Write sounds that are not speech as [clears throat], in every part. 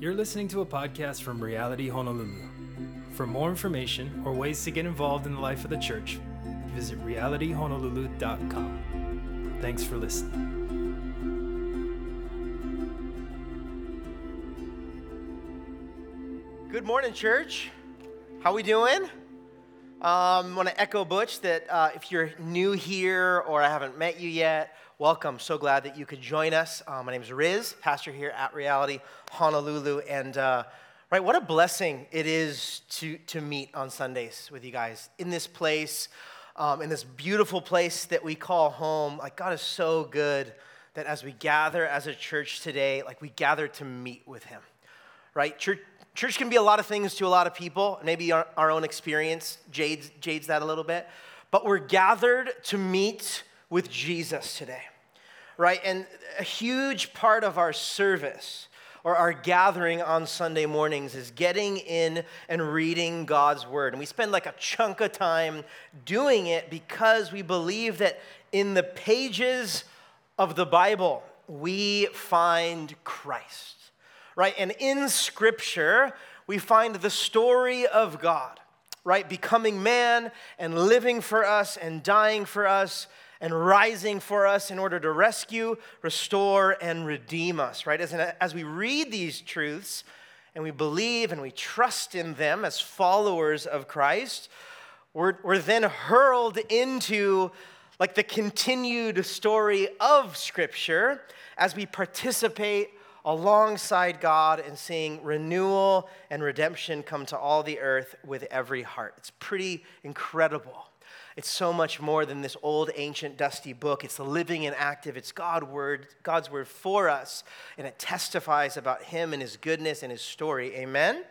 You're listening to a podcast from Reality Honolulu. For more information or ways to get involved in the life of the church, visit realityhonolulu.com. Thanks for listening. Good morning, church. How we doing? Um, want to echo Butch that uh, if you're new here or I haven't met you yet, welcome. So glad that you could join us. Uh, my name is Riz, pastor here at Reality Honolulu, and uh, right, what a blessing it is to to meet on Sundays with you guys in this place, um, in this beautiful place that we call home. Like God is so good that as we gather as a church today, like we gather to meet with Him. Right, church Church can be a lot of things to a lot of people. Maybe our, our own experience jades, jades that a little bit. But we're gathered to meet with Jesus today, right? And a huge part of our service or our gathering on Sunday mornings is getting in and reading God's word. And we spend like a chunk of time doing it because we believe that in the pages of the Bible, we find Christ right? And in Scripture, we find the story of God, right? Becoming man and living for us and dying for us and rising for us in order to rescue, restore, and redeem us, right? As, as we read these truths and we believe and we trust in them as followers of Christ, we're, we're then hurled into like the continued story of Scripture as we participate alongside God and seeing renewal and redemption come to all the earth with every heart. It's pretty incredible. It's so much more than this old, ancient, dusty book. It's living and active. It's God word, God's word for us, and it testifies about Him and His goodness and His story. Amen?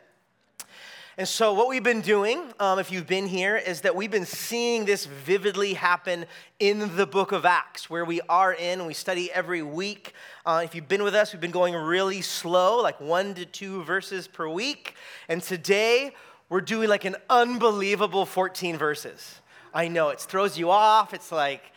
And so, what we've been doing, um, if you've been here, is that we've been seeing this vividly happen in the book of Acts, where we are in. We study every week. Uh, if you've been with us, we've been going really slow, like one to two verses per week. And today, we're doing like an unbelievable 14 verses. I know it throws you off. It's like,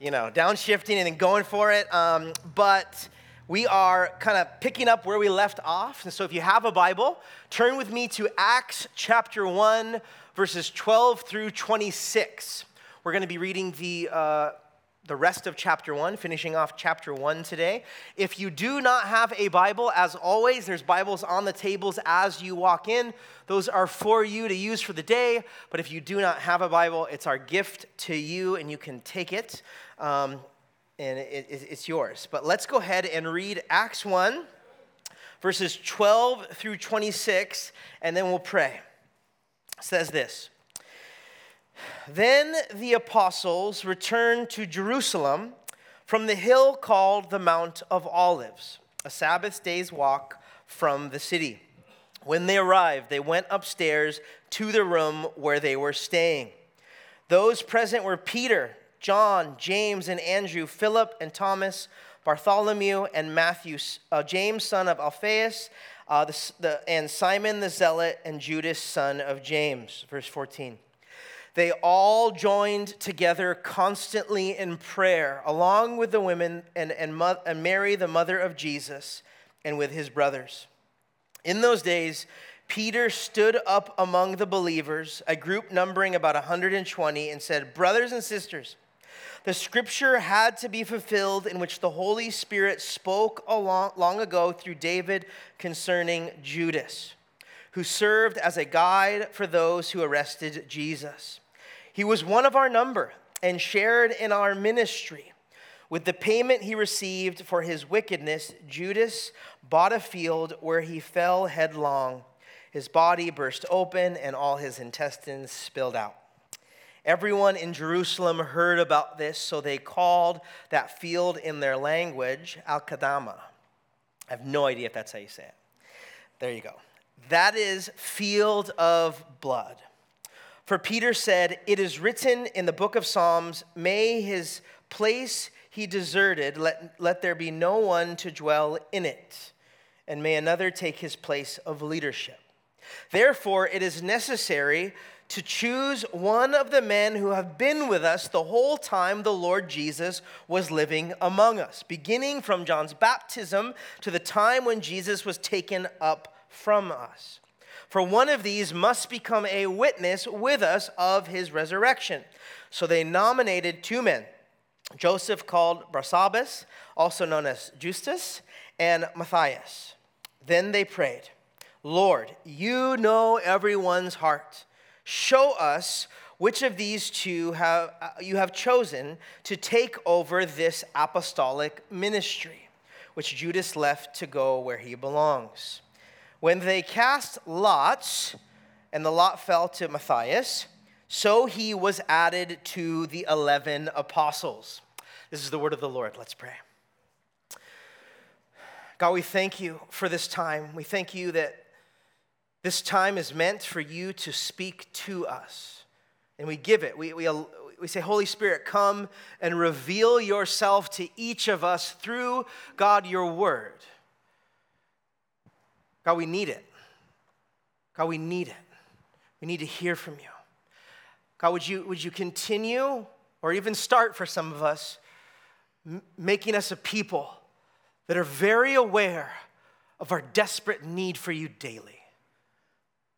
you know, downshifting and then going for it. Um, but we are kind of picking up where we left off. And so if you have a Bible, turn with me to Acts chapter 1, verses 12 through 26. We're going to be reading the, uh, the rest of chapter 1, finishing off chapter 1 today. If you do not have a Bible, as always, there's Bibles on the tables as you walk in. Those are for you to use for the day. But if you do not have a Bible, it's our gift to you, and you can take it. Um, and it, it, it's yours. But let's go ahead and read Acts 1, verses 12 through 26, and then we'll pray. It says this Then the apostles returned to Jerusalem from the hill called the Mount of Olives, a Sabbath day's walk from the city. When they arrived, they went upstairs to the room where they were staying. Those present were Peter John, James, and Andrew, Philip and Thomas, Bartholomew and Matthew, uh, James, son of Alphaeus, uh, the, the, and Simon the Zealot, and Judas, son of James. Verse 14. They all joined together constantly in prayer, along with the women and, and, and Mary, the mother of Jesus, and with his brothers. In those days, Peter stood up among the believers, a group numbering about 120, and said, Brothers and sisters, the scripture had to be fulfilled in which the Holy Spirit spoke long, long ago through David concerning Judas, who served as a guide for those who arrested Jesus. He was one of our number and shared in our ministry. With the payment he received for his wickedness, Judas bought a field where he fell headlong. His body burst open and all his intestines spilled out. Everyone in Jerusalem heard about this, so they called that field in their language Akeldama. I have no idea if that's how you say it. There you go. That is field of blood. For Peter said, It is written in the book of Psalms, May his place he deserted, let, let there be no one to dwell in it, and may another take his place of leadership. Therefore, it is necessary to choose one of the men who have been with us the whole time the Lord Jesus was living among us, beginning from John's baptism to the time when Jesus was taken up from us. For one of these must become a witness with us of his resurrection. So they nominated two men Joseph, called Barsabbas, also known as Justus, and Matthias. Then they prayed, Lord, you know everyone's heart. Show us which of these two have, uh, you have chosen to take over this apostolic ministry, which Judas left to go where he belongs. When they cast lots, and the lot fell to Matthias, so he was added to the 11 apostles. This is the word of the Lord. Let's pray. God, we thank you for this time. We thank you that this time is meant for you to speak to us. And we give it. We, we, we say, Holy Spirit, come and reveal yourself to each of us through, God, your word. God, we need it. God, we need it. We need to hear from you. God, would you, would you continue or even start for some of us m- making us a people that are very aware of our desperate need for you daily?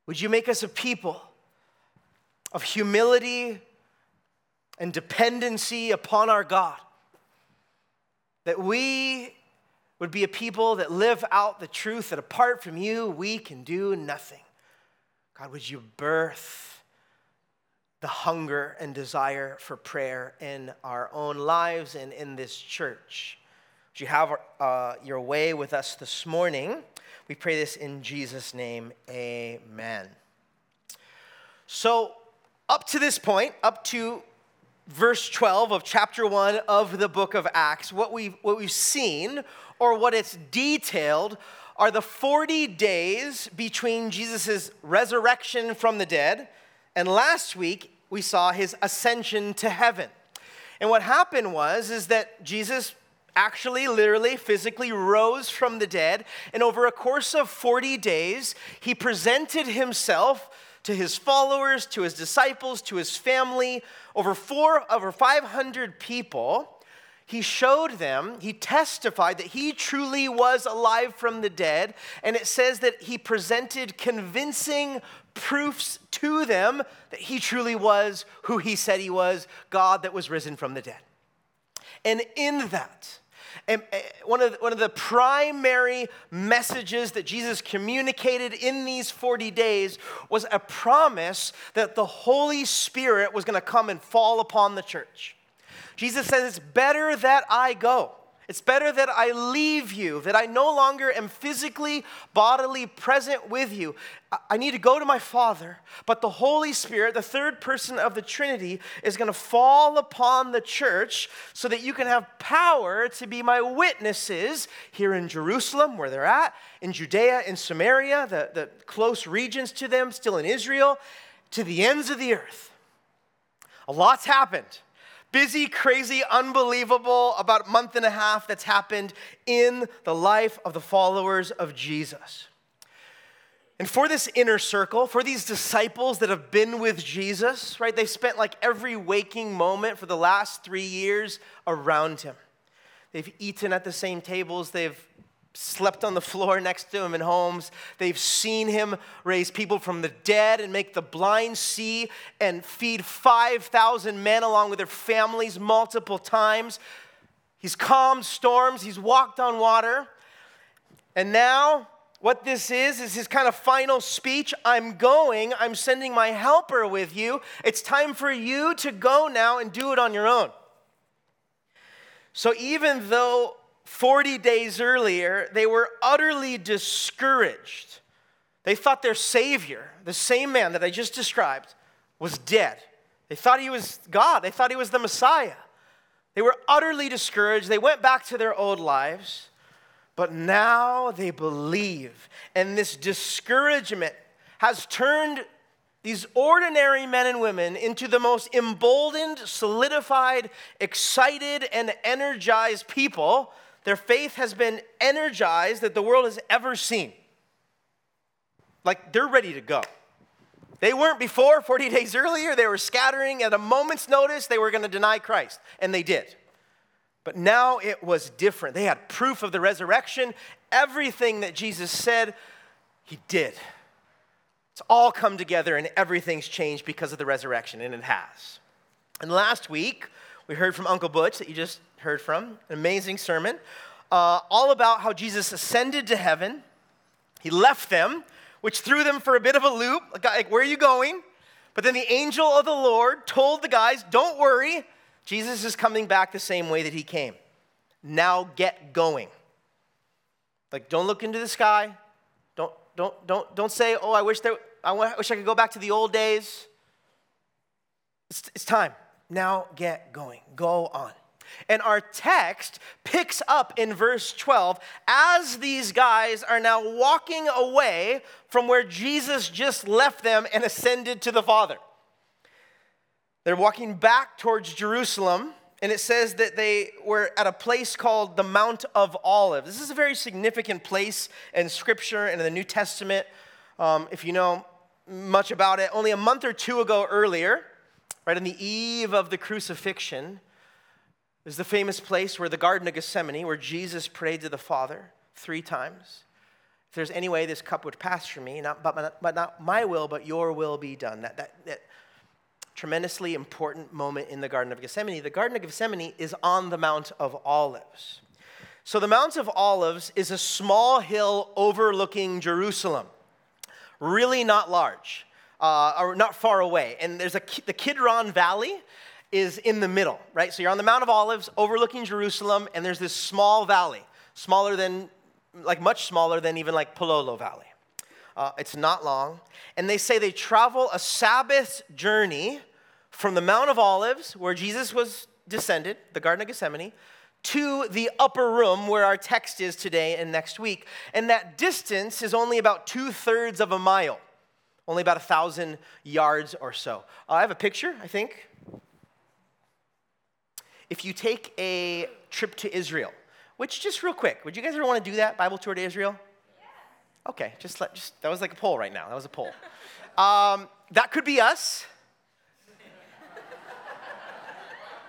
Would you make us a people of humility and dependency upon our God? That we would be a people that live out the truth that apart from you, we can do nothing. God, would you birth the hunger and desire for prayer in our own lives and in this church? Would you have uh, your way with us this morning? We pray this in Jesus' name. Amen. So, up to this point, up to verse 12 of chapter 1 of the book of Acts, what we've, what we've seen or what it's detailed are the 40 days between Jesus' resurrection from the dead and last week we saw his ascension to heaven. And what happened was is that Jesus actually literally physically rose from the dead and over a course of 40 days he presented himself to his followers, to his disciples, to his family, over four over 500 people he showed them, he testified that he truly was alive from the dead. And it says that he presented convincing proofs to them that he truly was who he said he was God that was risen from the dead. And in that, and eh, one of, the, one of the primary messages that Jesus communicated in these 40 days was a promise that the Holy Spirit was going to come and fall upon the church. Jesus says, It's better that I go. It's better that I leave you, that I no longer am physically, bodily present with you. I need to go to my Father, but the Holy Spirit, the third person of the Trinity, is going to fall upon the church so that you can have power to be my witnesses here in Jerusalem, where they're at, in Judea, in Samaria, the, the close regions to them, still in Israel, to the ends of the earth. A lot's happened busy, crazy, unbelievable, about a month and a half that's happened in the life of the followers of Jesus. And for this inner circle, for these disciples that have been with Jesus, right, they've spent like every waking moment for the last three years around him. They've eaten at the same tables, they've slept on the floor next to him in homes. They've seen him raise people from the dead and make the blind see and feed 5,000 men along with their families multiple times. He's calmed storms, he's walked on water. And now, what this is, is his kind of final speech. I'm going, I'm sending my helper with you. It's time for you to go now and do it on your own. So, even though 40 days earlier, they were utterly discouraged. They thought their Savior, the same man that I just described, was dead. They thought he was God, they thought he was the Messiah. They were utterly discouraged. They went back to their old lives, but now they believe. And this discouragement has turned these ordinary men and women into the most emboldened, solidified, excited, and energized people their faith has been energized that the world has ever seen. Like they're ready to go. They weren't before, 40 [laughs] days earlier. They were scattering. At a moment's notice, they were going to deny Christ, and they did. But now it was different. They had proof of the resurrection. Everything that Jesus said, He did. It's all come together and everything's changed because of the resurrection, and it has. And last week, we heard from Uncle Butch that you just heard from, an amazing sermon, uh, all about how Jesus ascended to heaven. He left them, which threw them for a bit of a loop. Like, where are you going? But then the angel of the Lord told the guys, don't worry, Jesus is coming back the same way that he came. Now get going. Like, don't look into the sky. Don't, don't, don't, don't say, oh, I wish, there, I wish I could go back to the old days. It's, it's time. Now get going. Go on. And our text picks up in verse 12 as these guys are now walking away from where Jesus just left them and ascended to the Father. They're walking back towards Jerusalem, and it says that they were at a place called the Mount of Olives. This is a very significant place in Scripture and in the New Testament. Um, if you know much about it, only a month or two ago earlier, right on the eve of the crucifixion, is the famous place where the Garden of Gethsemane, where Jesus prayed to the Father three times. If there's any way this cup would pass from me, not, but, but not my will, but your will be done. That, that, that tremendously important moment in the Garden of Gethsemane. The Garden of Gethsemane is on the Mount of Olives. So the Mount of Olives is a small hill overlooking Jerusalem, really not large, uh, or not far away. And there's a, the Kidron Valley is in the middle, right? So you're on the Mount of Olives overlooking Jerusalem, and there's this small valley, smaller than, like much smaller than even like Palolo Valley. Uh, it's not long. And they say they travel a Sabbath journey from the Mount of Olives, where Jesus was descended, the Garden of Gethsemane, to the upper room where our text is today and next week. And that distance is only about two thirds of a mile, only about a thousand yards or so. Uh, I have a picture, I think. If you take a trip to Israel, which just real quick, would you guys ever want to do that Bible tour to Israel? Yeah. Okay, just let just that was like a poll right now. That was a poll. [laughs] Um, that could be us.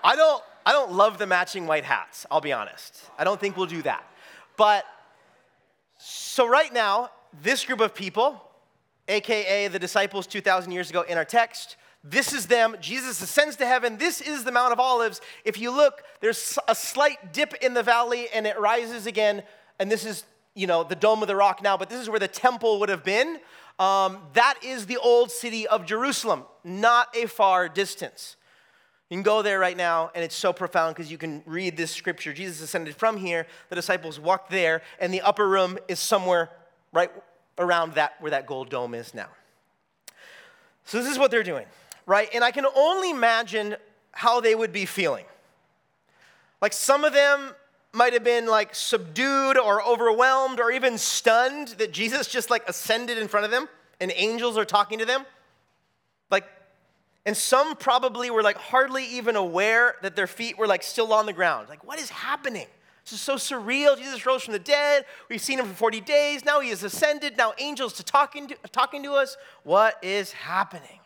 I don't, I don't love the matching white hats, I'll be honest. I don't think we'll do that. But so, right now, this group of people, AKA the disciples 2,000 years ago in our text, this is them. Jesus ascends to heaven. This is the Mount of Olives. If you look, there's a slight dip in the valley and it rises again. And this is, you know, the Dome of the Rock now, but this is where the temple would have been. Um, that is the old city of Jerusalem, not a far distance. You can go there right now, and it's so profound because you can read this scripture. Jesus ascended from here, the disciples walked there, and the upper room is somewhere right around that where that gold dome is now. So, this is what they're doing, right? And I can only imagine how they would be feeling. Like, some of them might have been like subdued or overwhelmed or even stunned that Jesus just like ascended in front of them and angels are talking to them. Like, and some probably were like hardly even aware that their feet were like still on the ground. Like, what is happening? This is so surreal. Jesus rose from the dead. We've seen him for 40 days. Now he has ascended. Now angels to talking to, talking to us. What is happening?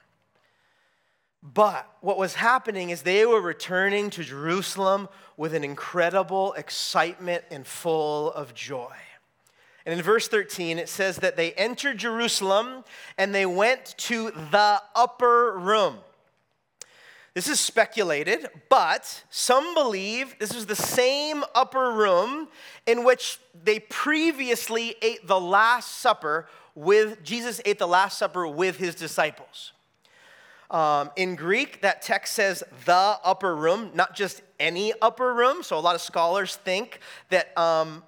But what was happening is they were returning to Jerusalem with an incredible excitement and full of joy. And in verse 13, it says that they entered Jerusalem and they went to the upper room. This is speculated, but some believe this was the same upper room in which they previously ate the Last Supper with, Jesus ate the Last Supper with his disciples. Um, in Greek, that text says the upper room, not just any upper room. So a lot of scholars think that um,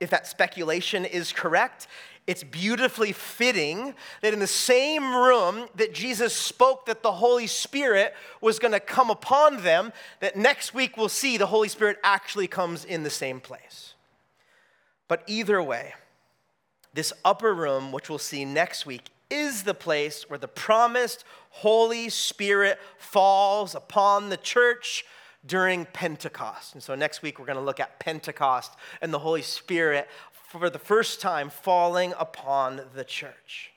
if that speculation is correct, it's beautifully fitting that in the same room that Jesus spoke that the Holy Spirit was going to come upon them, that next week we'll see the Holy Spirit actually comes in the same place. But either way, this upper room, which we'll see next week, is the place where the promised Holy Spirit falls upon the church during Pentecost. And so next week we're going to look at Pentecost and the Holy Spirit for the first time falling upon the church.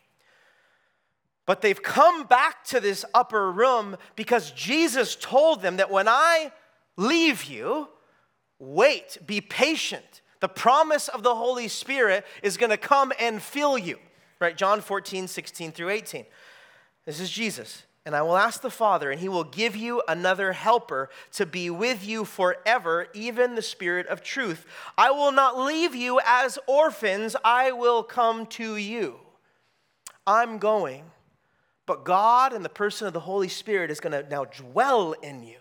But they've come back to this upper room because Jesus told them that when I leave you, wait, be patient. The promise of the Holy Spirit is going to come and fill you. Right? John 14, 16 through 18. This is Jesus. And I will ask the Father, and he will give you another helper to be with you forever, even the Spirit of truth. I will not leave you as orphans, I will come to you. I'm going, but God and the person of the Holy Spirit is going to now dwell in you.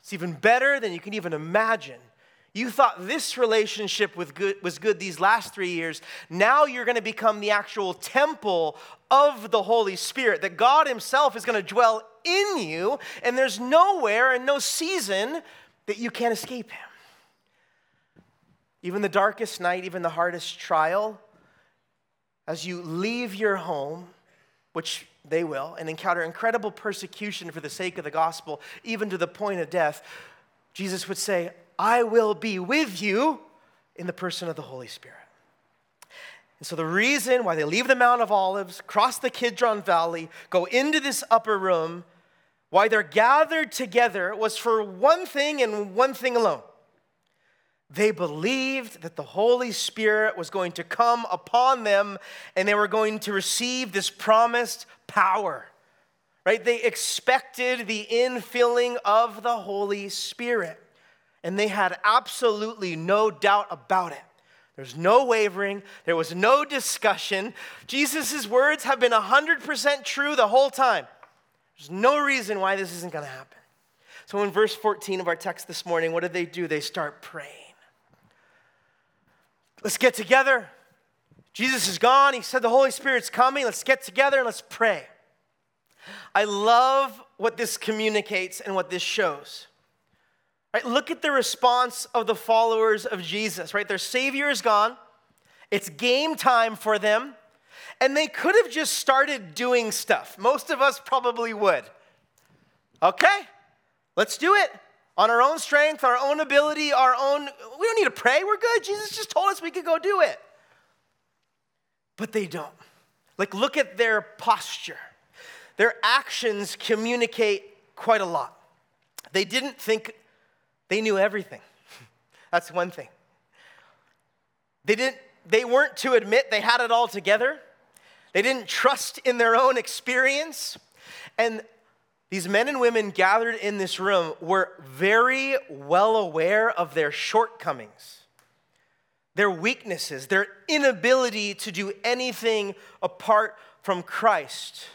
It's even better than you can even imagine. You thought this relationship with good, was good these last three years. Now you're going to become the actual temple of the Holy Spirit, that God Himself is going to dwell in you, and there's nowhere and no season that you can't escape Him. Even the darkest night, even the hardest trial, as you leave your home, which they will, and encounter incredible persecution for the sake of the gospel, even to the point of death, Jesus would say, I will be with you in the person of the Holy Spirit. And so, the reason why they leave the Mount of Olives, cross the Kidron Valley, go into this upper room, why they're gathered together was for one thing and one thing alone. They believed that the Holy Spirit was going to come upon them and they were going to receive this promised power. Right? They expected the infilling of the Holy Spirit and they had absolutely no doubt about it. There's no wavering, there was no discussion. Jesus' words have been 100% true the whole time. There's no reason why this isn't going to happen. So, in verse 14 of our text this morning, what do they do? They start praying. Let's get together. Jesus is gone. He said the Holy Spirit's coming. Let's get together and let's pray. I love what this communicates and what this shows. Right? Look at the response of the followers of Jesus, right? Their Savior is gone. It's game time for them. And they could have just started doing stuff. Most of us probably would. Okay, let's do it. On our own strength, our own ability, our own. We don't need to pray. We're good. Jesus just told us we could go do it. But they don't. Like, look at their posture. Their actions communicate quite a lot. They didn't think they knew everything. [laughs] That's one thing. They, didn't, they weren't to admit they had it all together. They didn't trust in their own experience. And these men and women gathered in this room were very well aware of their shortcomings, their weaknesses, their inability to do anything apart from Christ.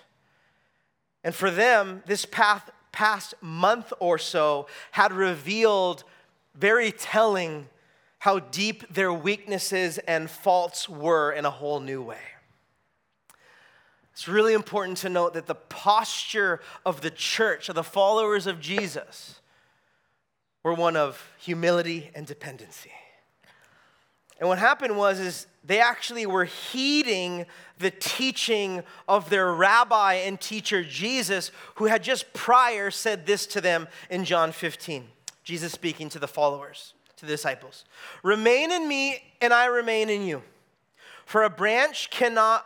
And for them, this path past month or so had revealed very telling how deep their weaknesses and faults were in a whole new way. It's really important to note that the posture of the church, of the followers of Jesus, were one of humility and dependency. And what happened was is they actually were heeding the teaching of their rabbi and teacher Jesus, who had just prior said this to them in John 15. Jesus speaking to the followers, to the disciples Remain in me, and I remain in you. For a branch cannot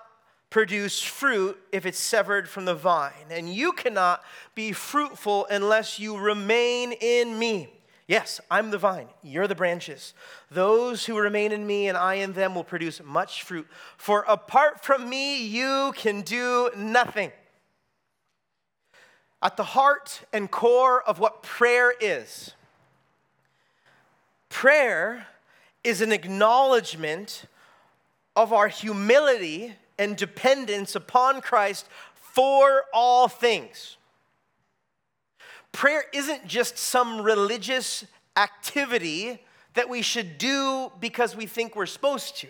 produce fruit if it's severed from the vine, and you cannot be fruitful unless you remain in me. Yes, I'm the vine, you're the branches. Those who remain in me and I in them will produce much fruit. For apart from me, you can do nothing. At the heart and core of what prayer is, prayer is an acknowledgement of our humility and dependence upon Christ for all things. Prayer isn't just some religious activity that we should do because we think we're supposed to.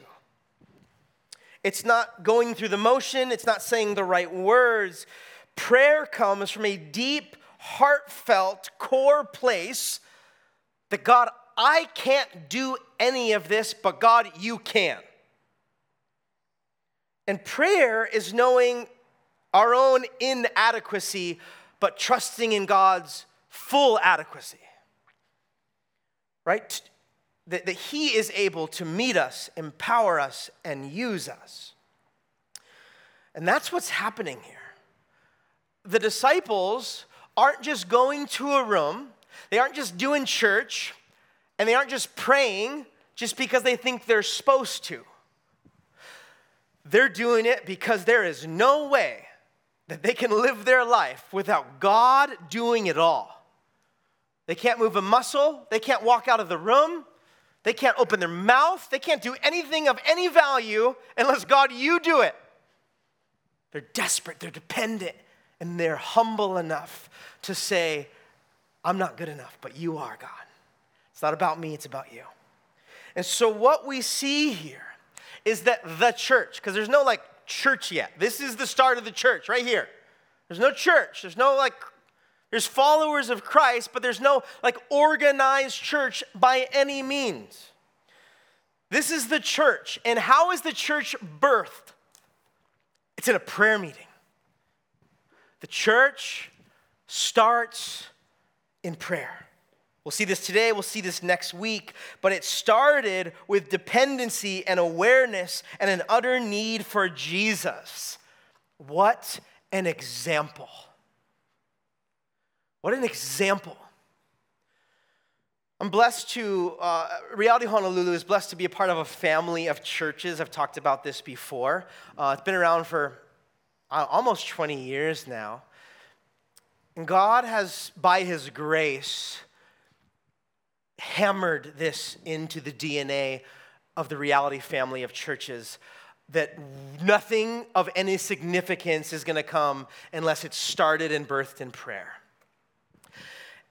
It's not going through the motion, it's not saying the right words. Prayer comes from a deep, heartfelt, core place that God, I can't do any of this, but God, you can. And prayer is knowing our own inadequacy but trusting in God's full adequacy. Right? That, that He is able to meet us, empower us, and use us. And that's what's happening here. The disciples aren't just going to a room, they aren't just doing church, and they aren't just praying just because they think they're supposed to. they're doing it because there is no way that they can live their life without God doing it all. They can't move a muscle, they can't walk out of the room, they can't open their mouth, they can't do anything of any value unless God, you do it. They're desperate, they're dependent, and they're humble enough to say, I'm not good enough, but you are, God. It's not about me, it's about you. And so, what we see here is that the church, because there's no like church yet. This is the start of the church right here. There's no church. There's no like, there's followers of Christ, but there's no like organized church by any means. This is the church. And how is the church birthed? It's in a prayer meeting. The church starts in prayer. We'll see this today, we'll see this next week, but it started with dependency and awareness and an utter need for Jesus. What an example! What an example. I'm blessed to, uh, Reality Honolulu is blessed to be a part of a family of churches. I've talked about this before. Uh, it's been around for uh, almost 20 years now. And God has, by His grace, hammered this into the DNA of the reality family of churches that nothing of any significance is going to come unless it's started and birthed in prayer.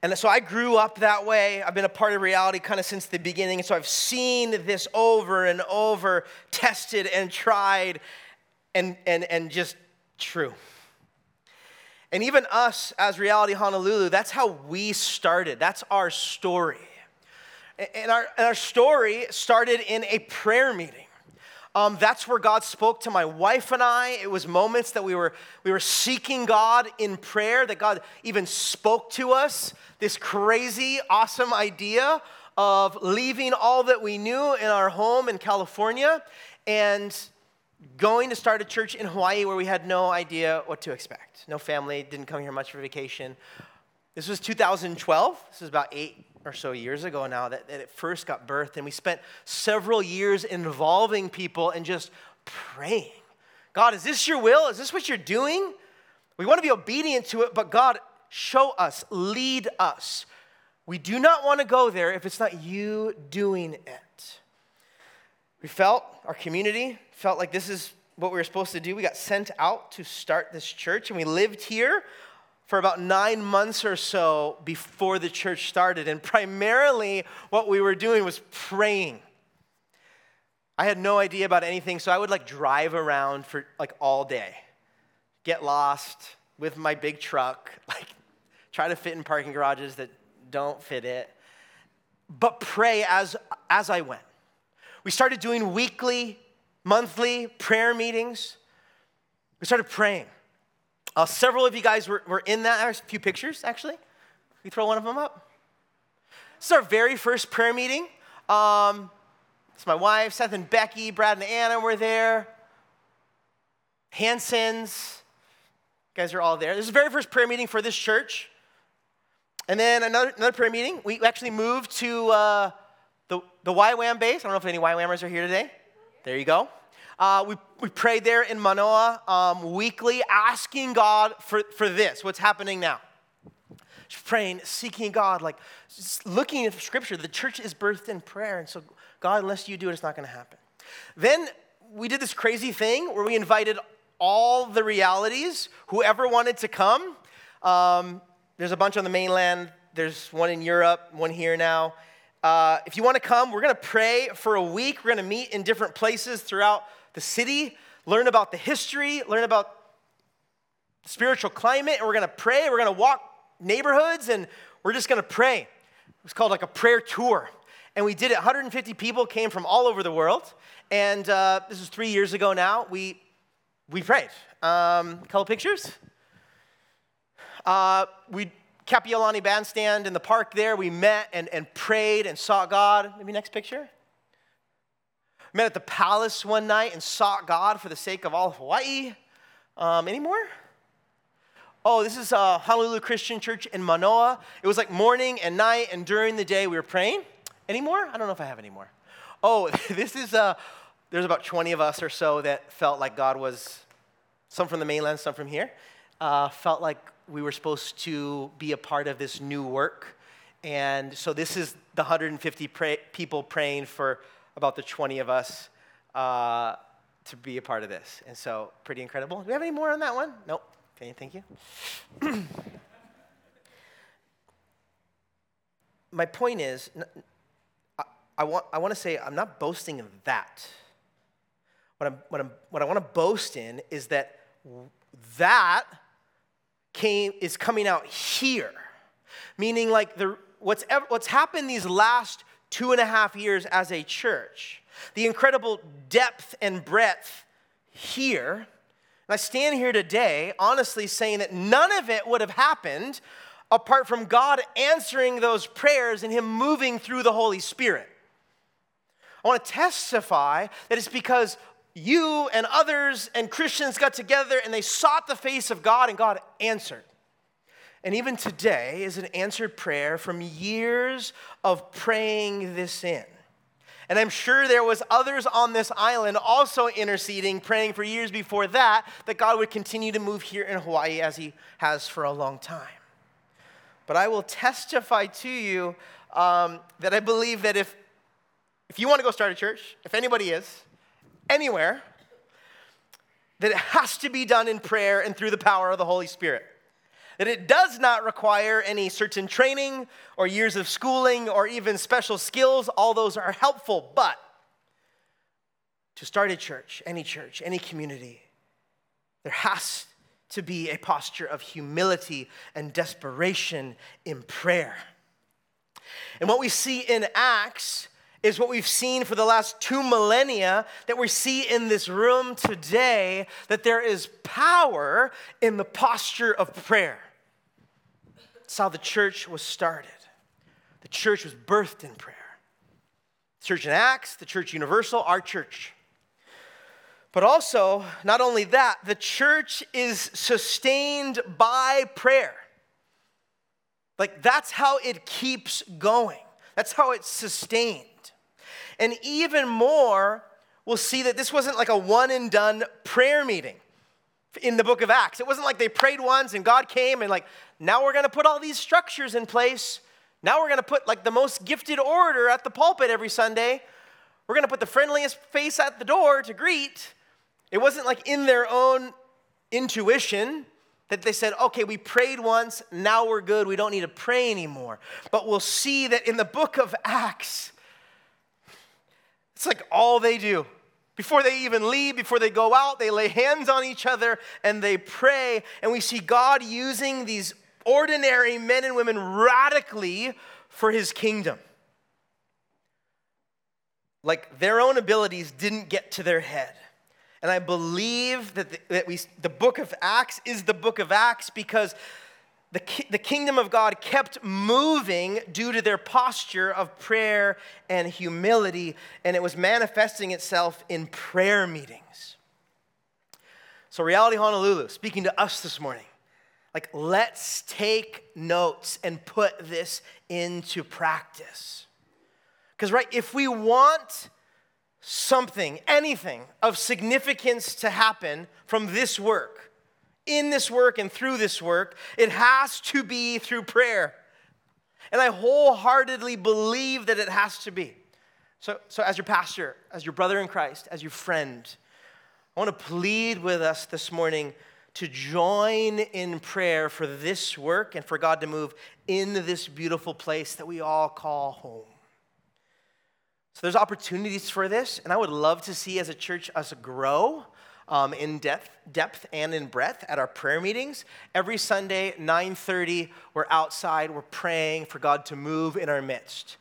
And so I grew up that way. I've been a part of reality kind of since the beginning. And so I've seen this over and over, tested and tried, and, and, and just true. And even us as Reality Honolulu, that's how we started. That's our story. And our, and our story started in a prayer meeting. Um, that's where God spoke to my wife and I. It was moments that we were, we were seeking God in prayer, that God even spoke to us. This crazy, awesome idea of leaving all that we knew in our home in California and going to start a church in Hawaii where we had no idea what to expect. No family, didn't come here much for vacation. This was 2012. This was about eight or so years ago now that, that it first got birthed. And we spent several years involving people and just praying God, is this your will? Is this what you're doing? We want to be obedient to it, but God, show us, lead us. We do not want to go there if it's not you doing it. We felt, our community felt like this is what we were supposed to do. We got sent out to start this church, and we lived here for about nine months or so before the church started. And primarily, what we were doing was praying. I had no idea about anything, so I would like drive around for like all day, get lost with my big truck, [laughs] like try to fit in parking garages that don't fit it, but pray as, as I went. We started doing weekly, monthly prayer meetings. We started praying. Uh, several of you guys were, were in that. There's a few pictures, actually. We throw one of them up. This is our very first prayer meeting. Um, it's my wife, Seth and Becky, Brad and Anna were there. Hansons, you guys are all there. This is the very first prayer meeting for this church. And then another, another prayer meeting. We actually moved to uh, the, the YWAM base. I don't know if any YWAMers are here today. There you go. Uh, we, we pray there in Manoa um, weekly, asking God for, for this, what's happening now. Just praying, seeking God, like looking at Scripture. The church is birthed in prayer. And so, God, unless you do it, it's not going to happen. Then we did this crazy thing where we invited all the realities, whoever wanted to come. Um, there's a bunch on the mainland, there's one in Europe, one here now. Uh, if you want to come, we're going to pray for a week. We're going to meet in different places throughout the city, learn about the history, learn about spiritual climate, and we're to pray. We're to walk neighborhoods, and we're just to pray. It was called like a prayer tour. And we did it. 150 people came from all over the world. And uh, this was three years ago now. We, we prayed. Um, a couple pictures. Uh, we Kapiolani Bandstand in the park there. We met and, and prayed and sought God. Maybe next picture met at the palace one night and sought God for the sake of all of Hawaii. Um, any more? Oh, this is uh, Honolulu Christian Church in Manoa. It was like morning and night, and during the day we were praying. Any more? I don't know if I have any more. Oh, [laughs] this is uh, there's about 20 of us or so that felt like God was, some from the mainland, some from here, uh, felt like we were supposed to be a part of this new work. And so this is the 150 pray, people praying for about the 20 of us uh, to be a part of this. And so, pretty incredible. Do we have any more on that one? Nope. Okay, thank you. [clears throat] My point is, I, I, want, I want to say I'm not boasting in that. What, I'm, what, I'm, what I want to boast in is that that came, is coming out here. Meaning, like, the, what's, ever, what's happened these last two and a half years as a church, the incredible depth and breadth here. And I stand here today honestly saying that none of it would have happened apart from God answering those prayers and Him moving through the Holy Spirit. I want to testify that it's because you and others and Christians got together and they sought the face of God and God answered. And even today is an answered prayer from years of praying this in. And I'm sure there was others on this island also interceding, praying for years before that, that God would continue to move here in Hawaii as he has for a long time. But I will testify to you um, that I believe that if, if you want to go start a church, if anybody is, anywhere, that it has to be done in prayer and through the power of the Holy Spirit. That it does not require any certain training or years of schooling or even special skills. All those are helpful, but to start a church, any church, any community, there has to be a posture of humility and desperation in prayer. And what we see in Acts is what we've seen for the last two millennia that we see in this room today that there is power in the posture of prayer. It's how the church was started. The church was birthed in prayer. The church in Acts, the church universal, our church. But also, not only that, the church is sustained by prayer. Like, that's how it keeps going, that's how it's sustained. And even more, we'll see that this wasn't like a one and done prayer meeting in the book of Acts. It wasn't like they prayed once and God came and, like, now we're gonna put all these structures in place. Now we're gonna put like the most gifted orator at the pulpit every Sunday. We're gonna put the friendliest face at the door to greet. It wasn't like in their own intuition that they said, okay, we prayed once, now we're good, we don't need to pray anymore. But we'll see that in the book of Acts, it's like all they do. Before they even leave, before they go out, they lay hands on each other and they pray. And we see God using these ordinary men and women radically for his kingdom. Like their own abilities didn't get to their head. And I believe that, the, that we, the book of Acts is the book of Acts because the, the kingdom of God kept moving due to their posture of prayer and humility, and it was manifesting itself in prayer meetings. So, Reality Honolulu, speaking to us this morning, like, let's take notes and put this into practice. Because, right, if we want something, anything of significance to happen from this work, in this work and through this work, it has to be through prayer. And I wholeheartedly believe that it has to be. So, so as your pastor, as your brother in Christ, as your friend, I want to plead with us this morning to join in prayer for this work and for God to move in this beautiful place that we all call home. So there's opportunities for this, and I would love to see as a church us grow um, in depth, depth and in breadth at our prayer meetings. Every Sunday, 9:30, we're outside, we're praying for God to move in our midst.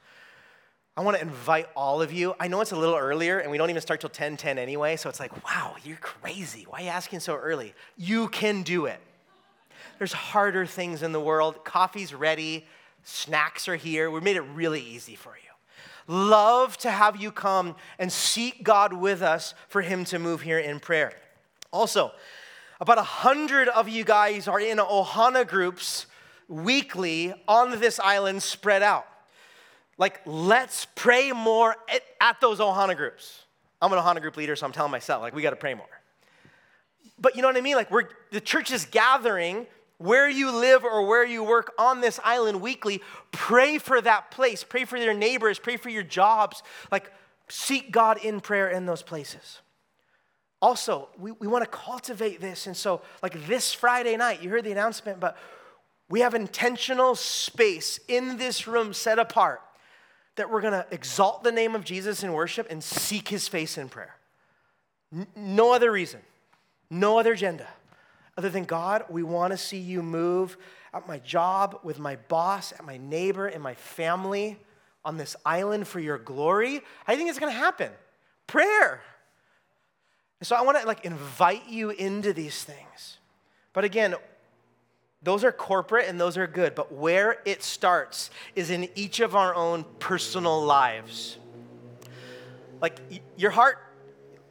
I want to invite all of you. I know it's a little earlier, and we don't even start till 10:10 10 anyway, so it's like, wow, you're crazy. Why are you asking so early? You can do it. There's harder things in the world. Coffee's ready, snacks are here. We made it really easy for you love to have you come and seek God with us for Him to move here in prayer. Also, about a hundred of you guys are in Ohana groups weekly on this island spread out. Like, let's pray more at, at those Ohana groups. I'm an Ohana group leader, so I'm telling myself, like, we got to pray more. But you know what I mean? Like, we're, the church is gathering where you live or where you work on this island weekly. Pray for that place. Pray for your neighbors. Pray for your jobs. Like, seek God in prayer in those places. Also, we, we want to cultivate this. And so, like this Friday night, you heard the announcement, but we have intentional space in this room set apart that we're going to exalt the name of Jesus in worship and seek his face in prayer. N- no other reason, no other agenda other than God, we want to see you move at my job, with my boss, at my neighbor, in my family, on this island for your glory. I think it's going to happen. Prayer. So I want to like invite you into these things. But again, those are corporate and those are good, but where it starts is in each of our own personal lives. Like your heart,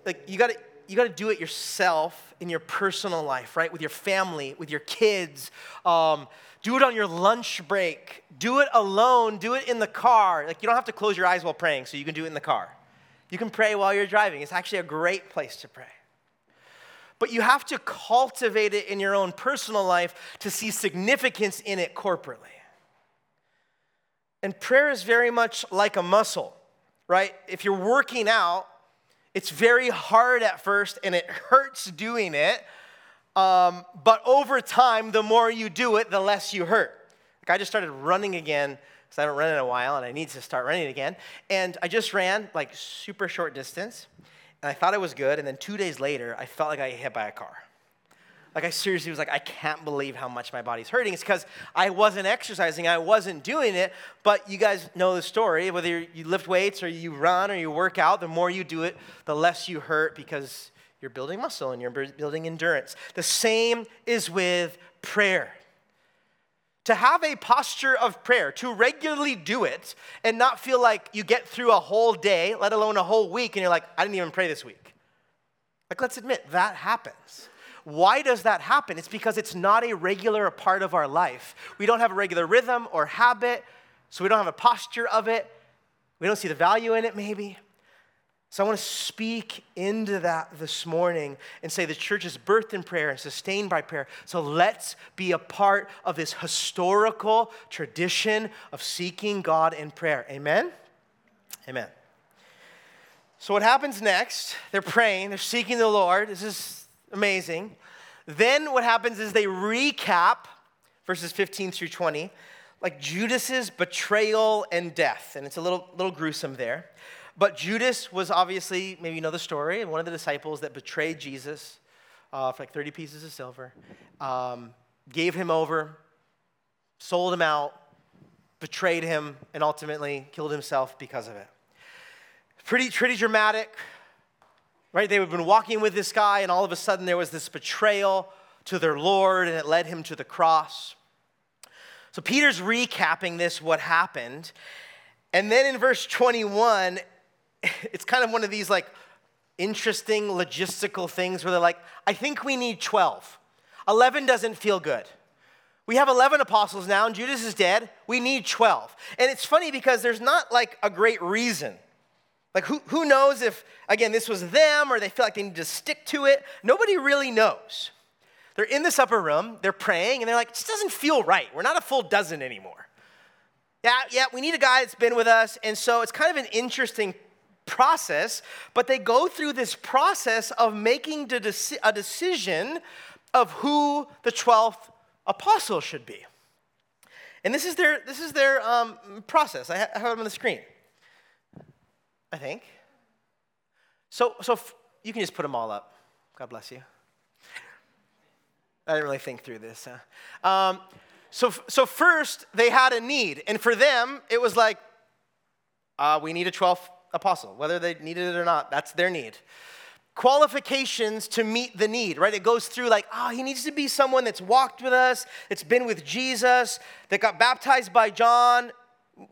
like you got to you got to do it yourself in your personal life, right? With your family, with your kids. Um, do it on your lunch break. Do it alone. Do it in the car. Like you don't have to close your eyes while praying, so you can do it in the car. You can pray while you're driving. It's actually a great place to pray. But you have to cultivate it in your own personal life to see significance in it corporately. And prayer is very much like a muscle, right? If you're working out, it's very hard at first and it hurts doing it. Um, but over time, the more you do it, the less you hurt. Like I just started running again because I haven't run in a while and I need to start running again. And I just ran like super short distance and I thought it was good. And then two days later, I felt like I hit by a car. Like I seriously was like, I can't believe how much my body's hurting. It's because I wasn't exercising, I wasn't doing it. But you guys know the story. Whether you lift weights or you run or you work out, the more you do it, the less you hurt because you're building muscle and you're building endurance. The same is with prayer. To have a posture of prayer, to regularly do it and not feel like you get through a whole day, let alone a whole week, and you're like, I didn't even pray this week. Like, let's admit that happens. Why does that happen? It's because it's not a regular part of our life. We don't have a regular rhythm or habit, so we don't have a posture of it. We don't see the value in it, maybe. So I want to speak into that this morning and say the church is birthed in prayer and sustained by prayer. So let's be a part of this historical tradition of seeking God in prayer. Amen? Amen. So what happens next? They're praying, they're seeking the Lord. This is amazing. Then what happens is they recap verses 15 through 20, like Judas's betrayal and death. And it's a little, little gruesome there. But Judas was obviously, maybe you know the story, one of the disciples that betrayed Jesus uh, for like 30 pieces of silver, um, gave him over, sold him out, betrayed him, and ultimately killed himself because of it. Pretty, pretty dramatic, right? They had been walking with this guy, and all of a sudden there was this betrayal to their Lord, and it led him to the cross. So Peter's recapping this, what happened. And then in verse 21, [laughs] it's kind of one of these like interesting logistical things where they're like, I think we need 12. 11 doesn't feel good. We have 11 apostles now, and Judas is dead. We need 12. And it's funny because there's not like a great reason. Like, who, who knows if, again, this was them or they feel like they need to stick to it? Nobody really knows. They're in this upper room, they're praying, and they're like, this doesn't feel right. We're not a full dozen anymore. Yeah, yeah, we need a guy that's been with us. And so it's kind of an interesting process, but they go through this process of making a decision of who the 12th apostle should be. And this is their, this is their um, process. I have it on the screen. I think. So, so f- you can just put them all up. God bless you. I didn't really think through this. Huh? Um, so, so first, they had a need. And for them, it was like, uh, we need a 12th apostle. Whether they needed it or not, that's their need. Qualifications to meet the need, right? It goes through like, oh, he needs to be someone that's walked with us, that's been with Jesus, that got baptized by John.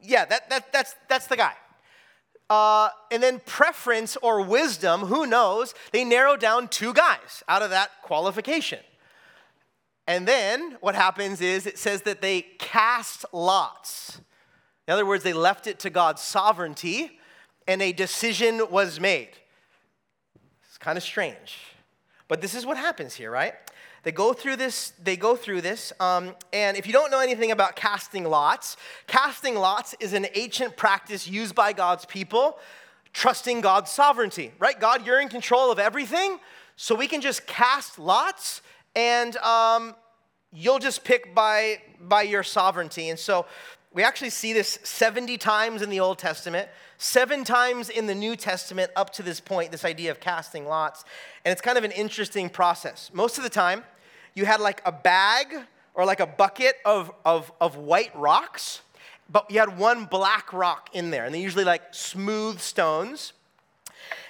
Yeah, that, that, that's, that's the guy. Uh, and then preference or wisdom, who knows? They narrow down two guys out of that qualification. And then what happens is it says that they cast lots. In other words, they left it to God's sovereignty and a decision was made. It's kind of strange. But this is what happens here, right? They go through this, they go through this, um, and if you don't know anything about casting lots, casting lots is an ancient practice used by God's people, trusting God's sovereignty, right? God, you're in control of everything, so we can just cast lots, and um, you'll just pick by by your sovereignty. And so we actually see this 70 times in the Old Testament, seven times in the New Testament up to this point, this idea of casting lots. And it's kind of an interesting process. Most of the time, you had like a bag or like a bucket of, of, of white rocks, but you had one black rock in there. And they're usually like smooth stones.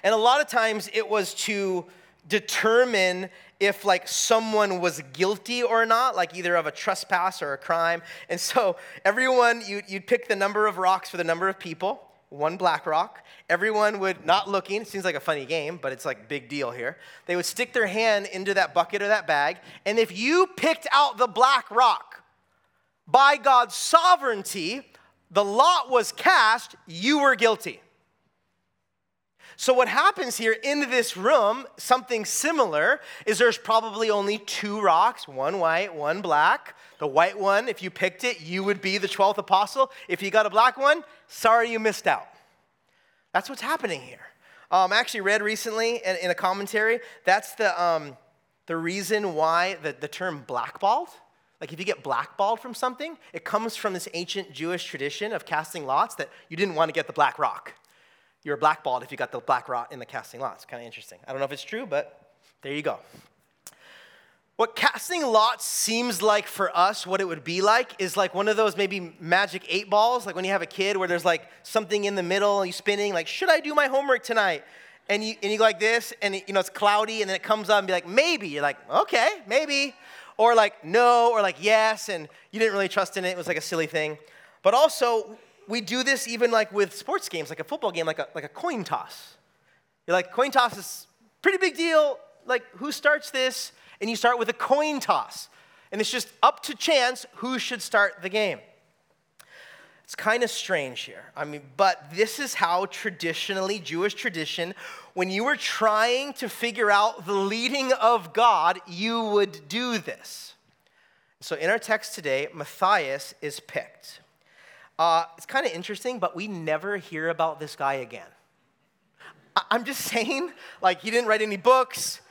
And a lot of times it was to determine if like someone was guilty or not, like either of a trespass or a crime. And so everyone, you, you'd pick the number of rocks for the number of people, one black rock. Everyone would, not looking, it seems like a funny game, but it's like big deal here. They would stick their hand into that bucket or that bag, and if you picked out the black rock, by God's sovereignty, the lot was cast, you were guilty. So, what happens here in this room, something similar, is there's probably only two rocks one white, one black. The white one, if you picked it, you would be the 12th apostle. If you got a black one, sorry you missed out. That's what's happening here. Um, I actually read recently in, in a commentary that's the, um, the reason why the, the term blackballed. Like if you get blackballed from something, it comes from this ancient Jewish tradition of casting lots that you didn't want to get the black rock you were blackballed if you got the black rot in the casting lots. Kind of interesting. I don't know if it's true, but there you go. What casting lots seems like for us, what it would be like, is like one of those maybe magic eight balls, like when you have a kid where there's like something in the middle and you're spinning, like, should I do my homework tonight? And you, and you go like this, and it, you know it's cloudy, and then it comes up and be like, maybe. You're like, okay, maybe. Or like, no, or like, yes, and you didn't really trust in it. It was like a silly thing. But also, we do this even like with sports games, like a football game, like a, like a coin toss. You're like, coin toss is pretty big deal. Like, who starts this? And you start with a coin toss. And it's just up to chance who should start the game. It's kind of strange here. I mean, but this is how traditionally, Jewish tradition, when you were trying to figure out the leading of God, you would do this. So in our text today, Matthias is picked. Uh, it's kind of interesting, but we never hear about this guy again. I- I'm just [laughs] saying, like, he didn't write any books.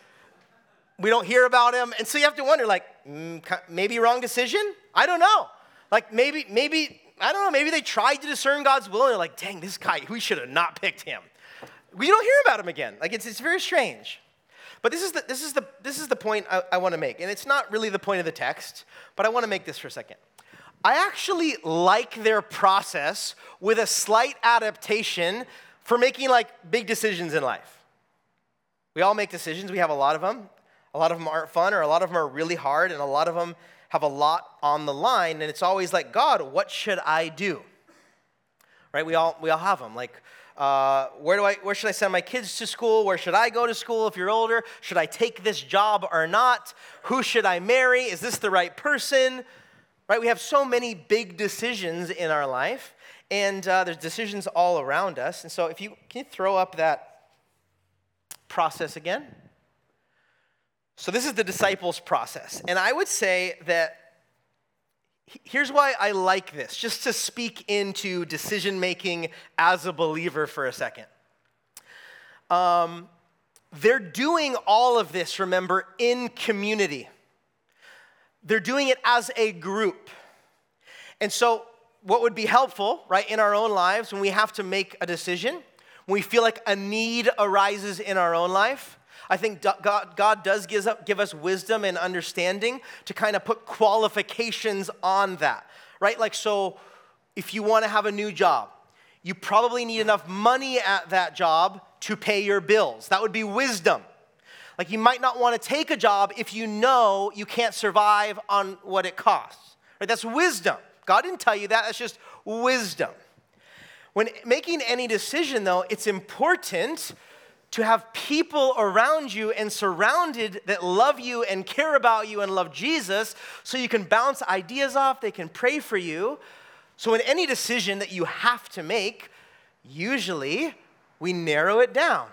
We don't hear about him. And so you have to wonder, like, mm, maybe wrong decision? I don't know. Like, maybe, maybe, I don't know, maybe they tried to discern God's will and they're like, dang, this guy, we should have not picked him. We don't hear about him again. Like, it's, it's very strange. But this is the, this is the, this is the point I, I want to make. And it's not really the point of the text, but I want to make this for a second. I actually like their process with a slight adaptation for making like big decisions in life. We all make decisions, we have a lot of them. A lot of them aren't fun, or a lot of them are really hard, and a lot of them have a lot on the line, and it's always like, God, what should I do? Right? We all, we all have them. Like, uh, where, do I, where should I send my kids to school? Where should I go to school if you're older? Should I take this job or not? Who should I marry? Is this the right person? Right? We have so many big decisions in our life, and uh, there's decisions all around us. And so, if you can you throw up that process again? So, this is the disciples' process. And I would say that here's why I like this, just to speak into decision making as a believer for a second. Um, they're doing all of this, remember, in community. They're doing it as a group. And so, what would be helpful, right, in our own lives when we have to make a decision, when we feel like a need arises in our own life, I think God, God does give, give us wisdom and understanding to kind of put qualifications on that, right? Like, so if you want to have a new job, you probably need enough money at that job to pay your bills. That would be wisdom. Like you might not want to take a job if you know you can't survive on what it costs. Right? That's wisdom. God didn't tell you that, that's just wisdom. When making any decision, though, it's important to have people around you and surrounded that love you and care about you and love Jesus so you can bounce ideas off, they can pray for you. So, in any decision that you have to make, usually we narrow it down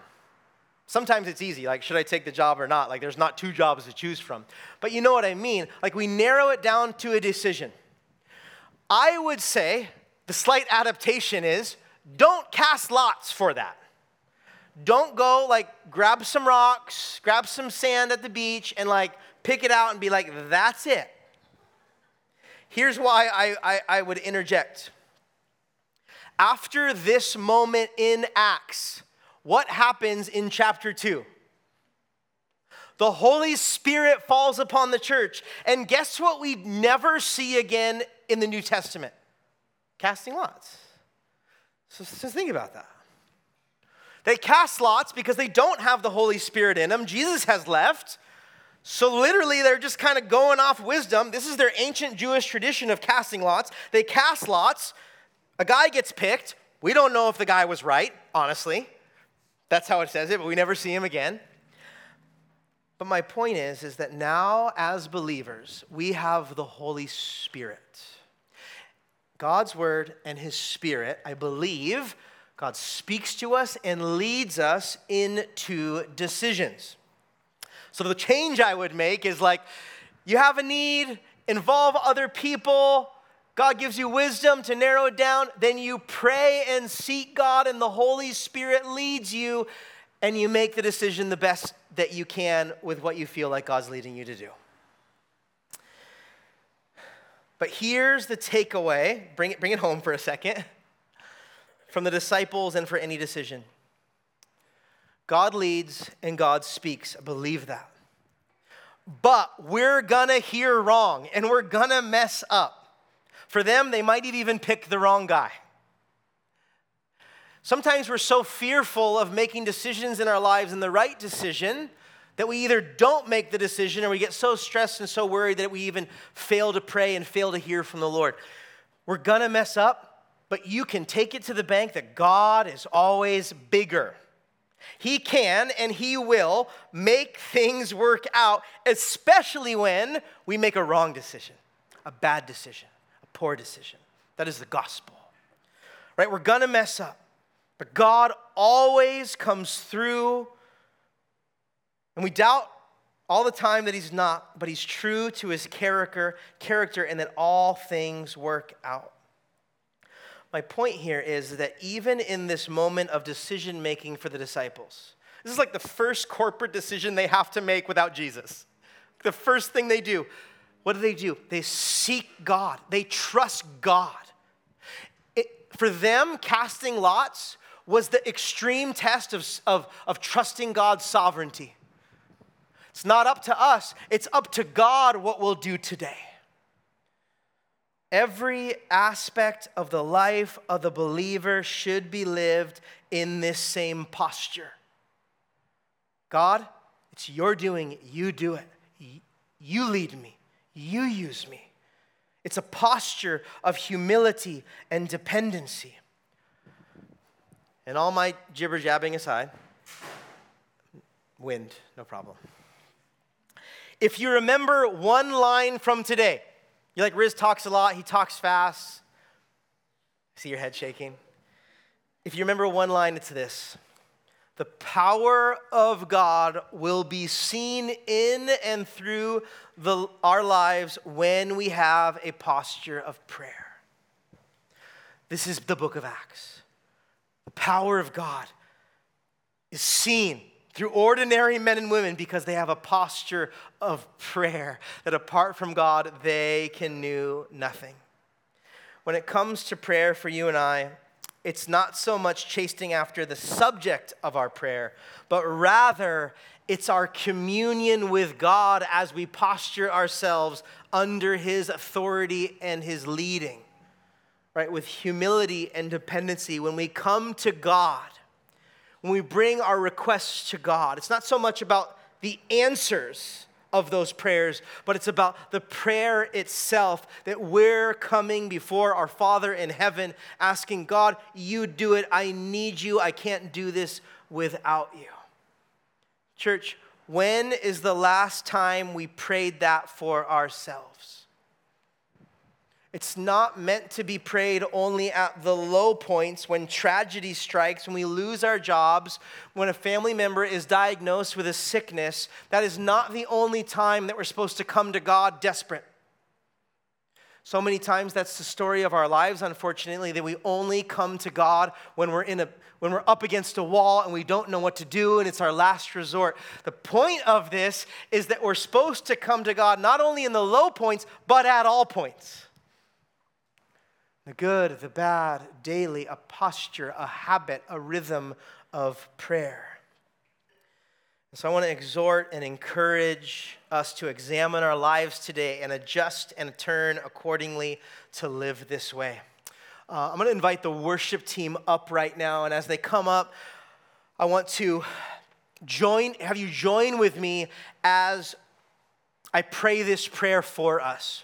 Sometimes it's easy, like, should I take the job or not? Like, there's not two jobs to choose from. But you know what I mean? Like, we narrow it down to a decision. I would say the slight adaptation is don't cast lots for that. Don't go, like, grab some rocks, grab some sand at the beach, and, like, pick it out and be like, that's it. Here's why I, I, I would interject. After this moment in Acts, what happens in chapter 2? The Holy Spirit falls upon the church. And guess what we never see again in the New Testament? Casting lots. So, so think about that. They cast lots because they don't have the Holy Spirit in them. Jesus has left. So, literally, they're just kind of going off wisdom. This is their ancient Jewish tradition of casting lots. They cast lots. A guy gets picked. We don't know if the guy was right, honestly. That's how it says it, but we never see him again. But my point is is that now as believers, we have the Holy Spirit. God's word and his spirit, I believe, God speaks to us and leads us into decisions. So the change I would make is like you have a need, involve other people, God gives you wisdom to narrow it down. Then you pray and seek God, and the Holy Spirit leads you, and you make the decision the best that you can with what you feel like God's leading you to do. But here's the takeaway bring it, bring it home for a second from the disciples and for any decision God leads and God speaks. I believe that. But we're gonna hear wrong and we're gonna mess up. For them, they might even pick the wrong guy. Sometimes we're so fearful of making decisions in our lives and the right decision that we either don't make the decision or we get so stressed and so worried that we even fail to pray and fail to hear from the Lord. We're gonna mess up, but you can take it to the bank that God is always bigger. He can and He will make things work out, especially when we make a wrong decision, a bad decision poor decision. That is the gospel. Right? We're going to mess up. But God always comes through. And we doubt all the time that he's not, but he's true to his character, character and that all things work out. My point here is that even in this moment of decision making for the disciples, this is like the first corporate decision they have to make without Jesus. The first thing they do, what do they do? They seek God, they trust God. It, for them, casting lots was the extreme test of, of, of trusting God's sovereignty. It's not up to us, it's up to God what we'll do today. Every aspect of the life of the believer should be lived in this same posture. God, it's your doing, you do it. You lead me. You use me. It's a posture of humility and dependency. And all my jibber jabbing aside, wind, no problem. If you remember one line from today, you like Riz talks a lot, he talks fast. See your head shaking. If you remember one line, it's this the power of God will be seen in and through the, our lives when we have a posture of prayer. This is the book of Acts. The power of God is seen through ordinary men and women because they have a posture of prayer that apart from God, they can do nothing. When it comes to prayer for you and I, it's not so much chasing after the subject of our prayer, but rather it's our communion with God as we posture ourselves under His authority and His leading, right? With humility and dependency. When we come to God, when we bring our requests to God, it's not so much about the answers of those prayers, but it's about the prayer itself that we're coming before our Father in heaven asking, God, you do it. I need you. I can't do this without you. Church, when is the last time we prayed that for ourselves? It's not meant to be prayed only at the low points when tragedy strikes, when we lose our jobs, when a family member is diagnosed with a sickness. That is not the only time that we're supposed to come to God desperate. So many times that's the story of our lives, unfortunately, that we only come to God when we're in a when we're up against a wall and we don't know what to do and it's our last resort. The point of this is that we're supposed to come to God not only in the low points, but at all points. The good, the bad, daily, a posture, a habit, a rhythm of prayer. So I want to exhort and encourage us to examine our lives today and adjust and turn accordingly to live this way. Uh, I'm going to invite the worship team up right now, and as they come up, I want to join, have you join with me as I pray this prayer for us.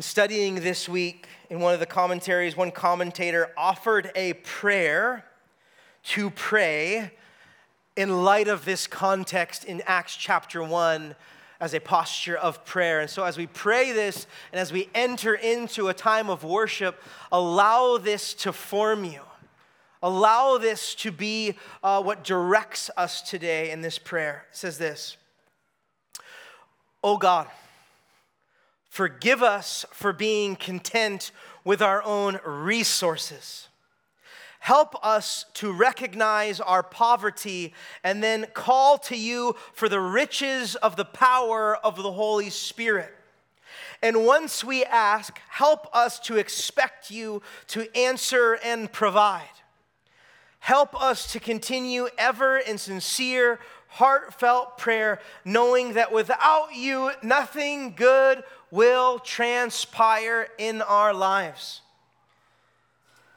In studying this week, in one of the commentaries, one commentator offered a prayer to pray in light of this context in Acts chapter 1 as a posture of prayer. And so, as we pray this and as we enter into a time of worship, allow this to form you. Allow this to be uh, what directs us today in this prayer. It says this Oh God, forgive us for being content with our own resources Help us to recognize our poverty and then call to you for the riches of the power of the Holy Spirit. And once we ask, help us to expect you to answer and provide. Help us to continue ever in sincere, heartfelt prayer, knowing that without you, nothing good will transpire in our lives.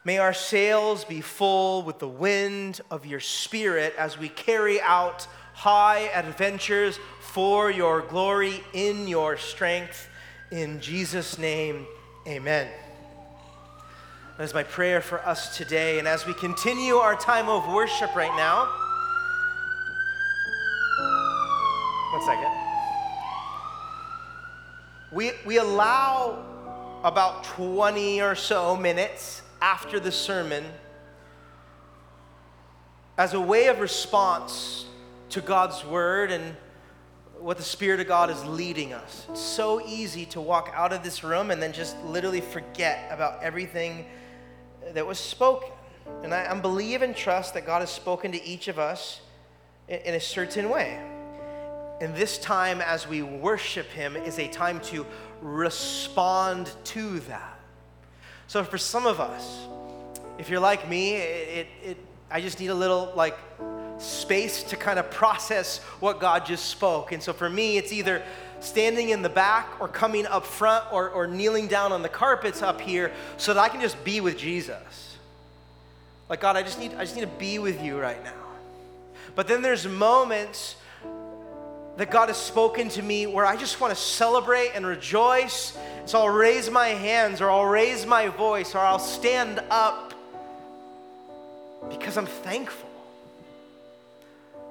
May our sails be full with the wind of your spirit as we carry out high adventures for your glory in your strength. In Jesus' name, amen. That is my prayer for us today. And as we continue our time of worship right now, one second. We, we allow about 20 or so minutes after the sermon as a way of response to God's word and what the Spirit of God is leading us. It's so easy to walk out of this room and then just literally forget about everything that was spoken. And I, I believe and trust that God has spoken to each of us in, in a certain way. And this time, as we worship Him, is a time to respond to that. So for some of us, if you're like me, it, it, I just need a little like space to kind of process what God just spoke. And so for me, it's either standing in the back or coming up front or, or kneeling down on the carpets up here so that I can just be with Jesus. Like God, I just need I just need to be with you right now. But then there's moments that God has spoken to me where I just want to celebrate and rejoice. So I'll raise my hands or I'll raise my voice or I'll stand up because I'm thankful.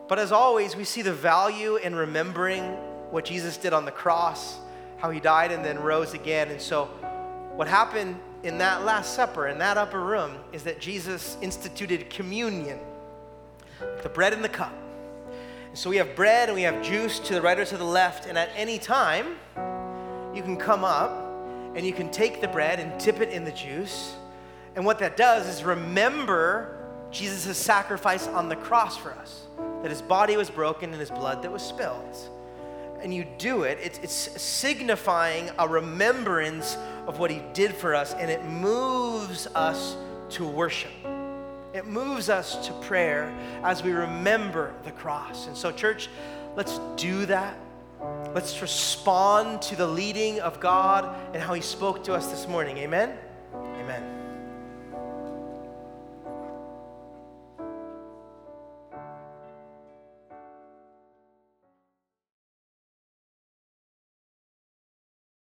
But as always, we see the value in remembering what Jesus did on the cross, how he died and then rose again. And so, what happened in that Last Supper, in that upper room, is that Jesus instituted communion the bread and the cup. So we have bread and we have juice to the right or to the left, and at any time, you can come up and you can take the bread and dip it in the juice. And what that does is remember Jesus' sacrifice on the cross for us, that his body was broken and his blood that was spilled. And you do it, it's, it's signifying a remembrance of what he did for us, and it moves us to worship. It moves us to prayer as we remember the cross. And so, church, let's do that. Let's respond to the leading of God and how He spoke to us this morning. Amen? Amen.